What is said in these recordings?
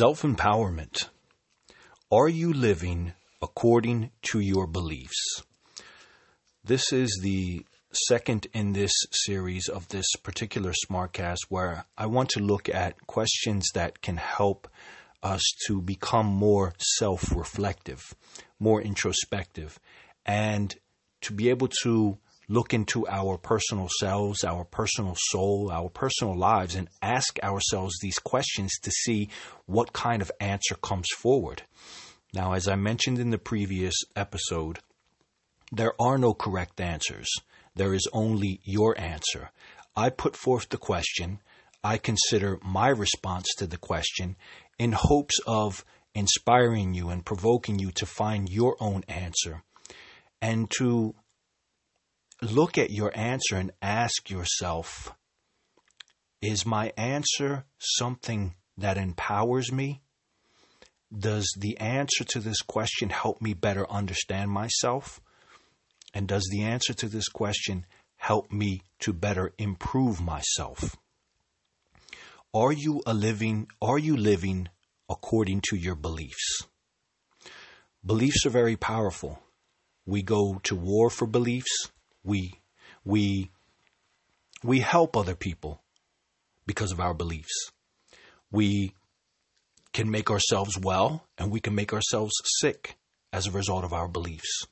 Self empowerment. Are you living according to your beliefs? This is the second in this series of this particular Smartcast where I want to look at questions that can help us to become more self reflective, more introspective, and to be able to look into our personal selves, our personal soul, our personal lives, and ask ourselves these questions to see what kind of answer comes forward. Now, as I mentioned in the previous episode, there are no correct answers. There is only your answer. I put forth the question. I consider my response to the question in hopes of inspiring you and provoking you to find your own answer and to look at your answer and ask yourself Is my answer something that empowers me? Does the answer to this question help me better understand myself? And does the answer to this question help me to better improve myself? Are you a living are you living according to your beliefs? Beliefs are very powerful. We go to war for beliefs we we we help other people because of our beliefs. We can make ourselves well and we can make ourselves sick as a result of our beliefs.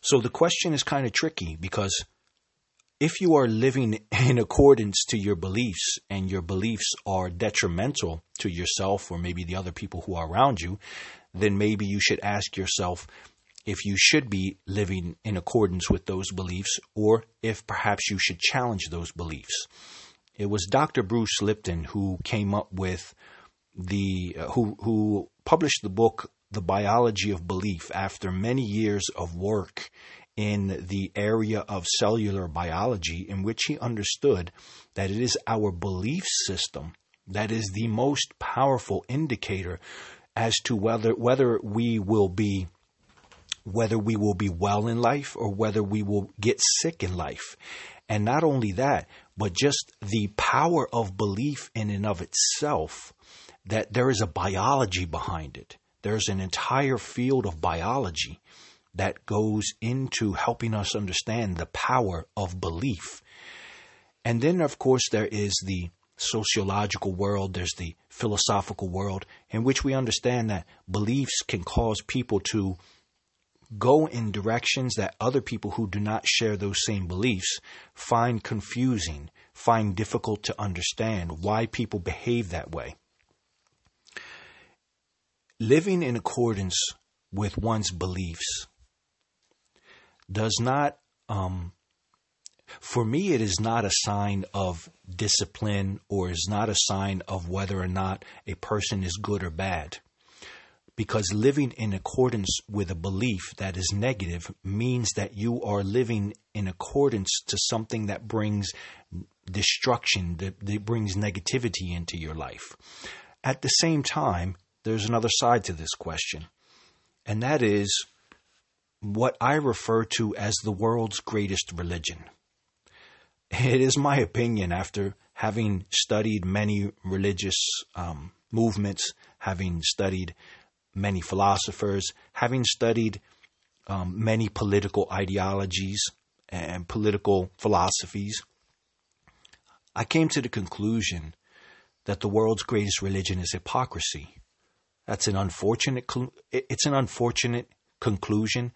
So the question is kind of tricky because if you are living in accordance to your beliefs and your beliefs are detrimental to yourself or maybe the other people who are around you, then maybe you should ask yourself, if you should be living in accordance with those beliefs or if perhaps you should challenge those beliefs. It was Dr. Bruce Lipton who came up with the uh, who who published the book The Biology of Belief after many years of work in the area of cellular biology in which he understood that it is our belief system that is the most powerful indicator as to whether whether we will be whether we will be well in life or whether we will get sick in life. And not only that, but just the power of belief in and of itself that there is a biology behind it. There's an entire field of biology that goes into helping us understand the power of belief. And then, of course, there is the sociological world, there's the philosophical world, in which we understand that beliefs can cause people to go in directions that other people who do not share those same beliefs find confusing, find difficult to understand why people behave that way. Living in accordance with one's beliefs does not, um, for me, it is not a sign of discipline or is not a sign of whether or not a person is good or bad because living in accordance with a belief that is negative means that you are living in accordance to something that brings destruction, that, that, brings negativity into your life. At the same time, there's another side to this question, and that is what I refer to as the world's greatest religion. It is my opinion, after having studied many religious um, movements, having studied many philosophers, having studied um, many political ideologies and political philosophies, I came to the conclusion that the world's greatest religion is hypocrisy. That's an unfortunate it's an unfortunate conclusion,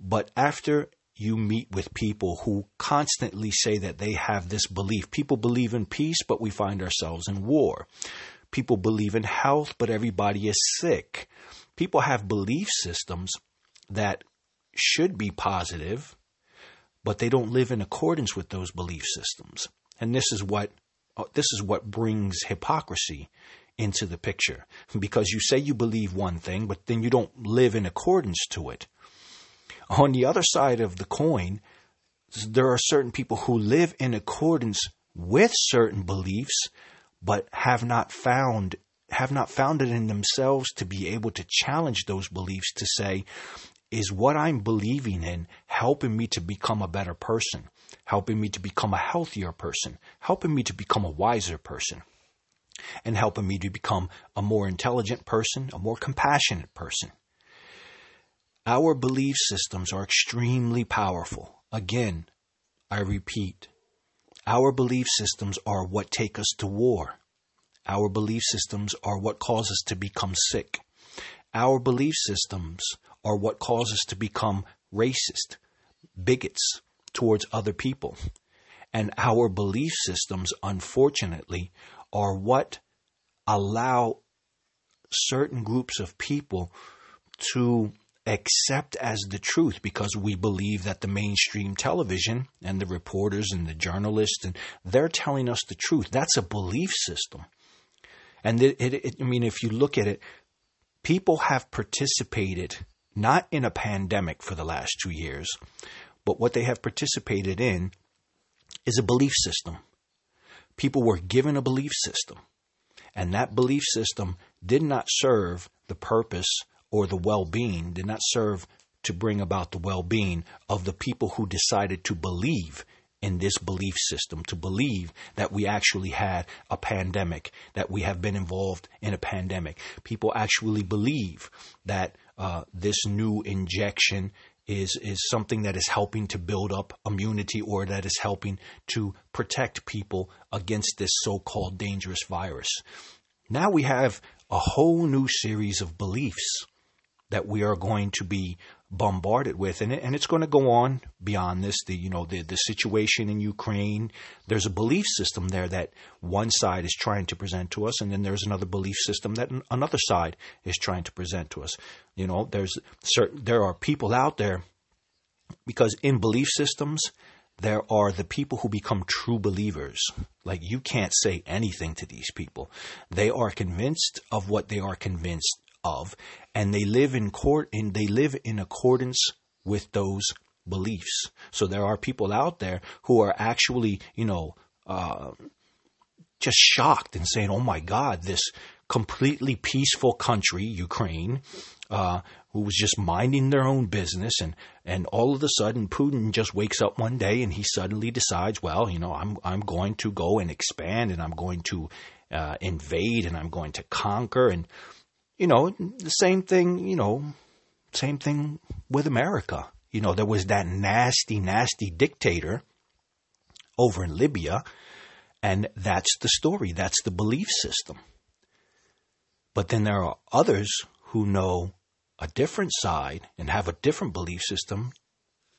but after you meet with people who constantly say that they have this belief. People believe in peace, but we find ourselves in war. People believe in health, but everybody is sick people have belief systems that should be positive, but they don't live in accordance with those belief systems. And this is what uh, this is what brings hypocrisy into the picture because you say you believe one thing, but then you don't live in accordance to it. On the other side of the coin, there are certain people who live in accordance with certain beliefs, but have not found have not found it in themselves to be able to challenge those beliefs to say, is what I'm believing in helping me to become a better person, helping me to become a healthier person, helping me to become a wiser person? and helping me to become a more intelligent person, a more compassionate person. Our belief systems are extremely powerful. Again, I repeat, our belief systems are what take us to war. Our belief systems are what cause us to become sick. Our belief systems are what cause us to become racist, bigots towards other people. And our belief systems, unfortunately, are what allow certain groups of people to accept as the truth because we believe that the mainstream television and the reporters and the journalists and they're telling us the truth. That's a belief system. And it, it, it, I mean, if you look at it, people have participated not in a pandemic for the last two years, but what they have participated in is a belief system. People were given a belief system, and that belief system did not serve the purpose or the well being, did not serve to bring about the well being of the people who decided to believe in this belief system, to believe that we actually had a pandemic, that we have been involved in a pandemic. People actually believe that uh, this new injection is is something that is helping to build up immunity or that is helping to protect people against this so-called dangerous virus. Now we have a whole new series of beliefs that we are going to be bombarded with, and, and it's going to go on beyond this. The you know the the situation in Ukraine. There's a belief system there that one side is trying to present to us, and then there's another belief system that another side is trying to present to us. You know, there's certain there are people out there because in belief systems there are the people who become true believers. Like you can't say anything to these people. They are convinced of what they are convinced of, and they live in court and they live in accordance with those beliefs. So there are people out there who are actually, you know, uh, just shocked and saying, "Oh my God, this completely peaceful country, Ukraine, uh, who was just minding their own business, and and all of a sudden, Putin just wakes up one day and he suddenly decides, well, you know, I'm I'm going to go and expand, and I'm going to uh, invade, and I'm going to conquer, and you know, the same thing, you know, same thing with America. You know, there was that nasty, nasty dictator over in Libya, and that's the story. That's the belief system. But then there are others who know a different side and have a different belief system,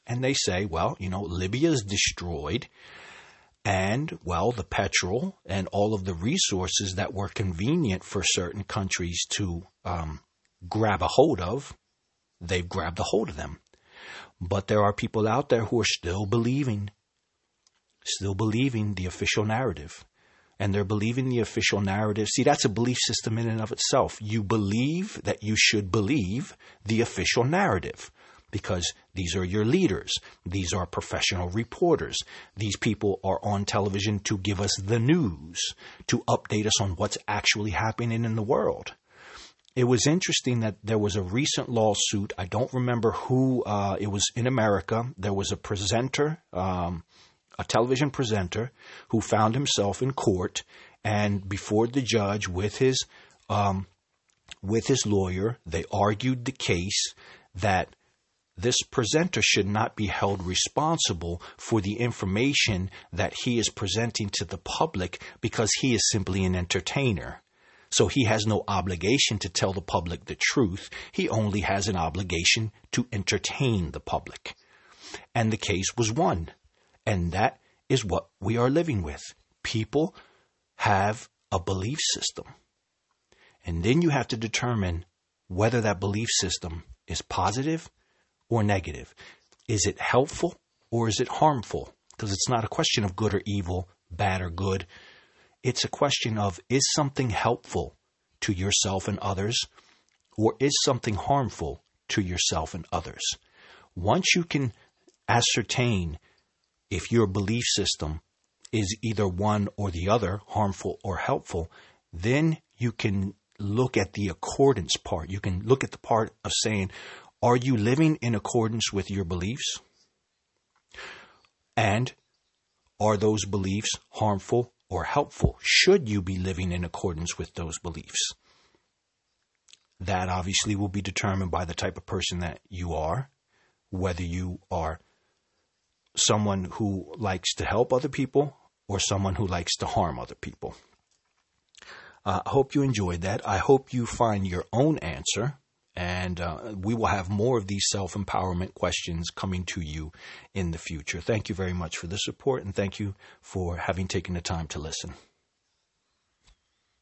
and they say, well, you know, Libya is destroyed and, well, the petrol and all of the resources that were convenient for certain countries to um, grab a hold of, they've grabbed a hold of them. But there are people out there who are still believing, still believing the official narrative. And they're believing the official narrative. See, that's a belief system in and of itself. You believe that you should believe the official narrative because these are your leaders. These are professional reporters. These people are on television to give us the news, to update us on what's actually happening in the world. It was interesting that there was a recent lawsuit. I don't remember who, uh, it was in America. There was a presenter, um, a television presenter, who found himself in court and before the judge with his um, with his lawyer, they argued the case that this presenter should not be held responsible for the information that he is presenting to the public because he is simply an entertainer. So he has no obligation to tell the public the truth. He only has an obligation to entertain the public. And the case was won. And that is what we are living with. People have a belief system. And then you have to determine whether that belief system is positive or negative? Is it helpful or is it harmful? Because it's not a question of good or evil, bad or good. It's a question of is something helpful to yourself and others or is something harmful to yourself and others? Once you can ascertain if your belief system is either one or the other, harmful or helpful, then you can look at the accordance part. You can look at the part of saying, are you living in accordance with your beliefs? And are those beliefs harmful or helpful? Should you be living in accordance with those beliefs? That obviously will be determined by the type of person that you are, whether you are someone who likes to help other people or someone who likes to harm other people. Uh, I hope you enjoyed that. I hope you find your own answer and uh, we will have more of these self empowerment questions coming to you in the future. Thank you very much for the support, and thank you for having taken the time to listen.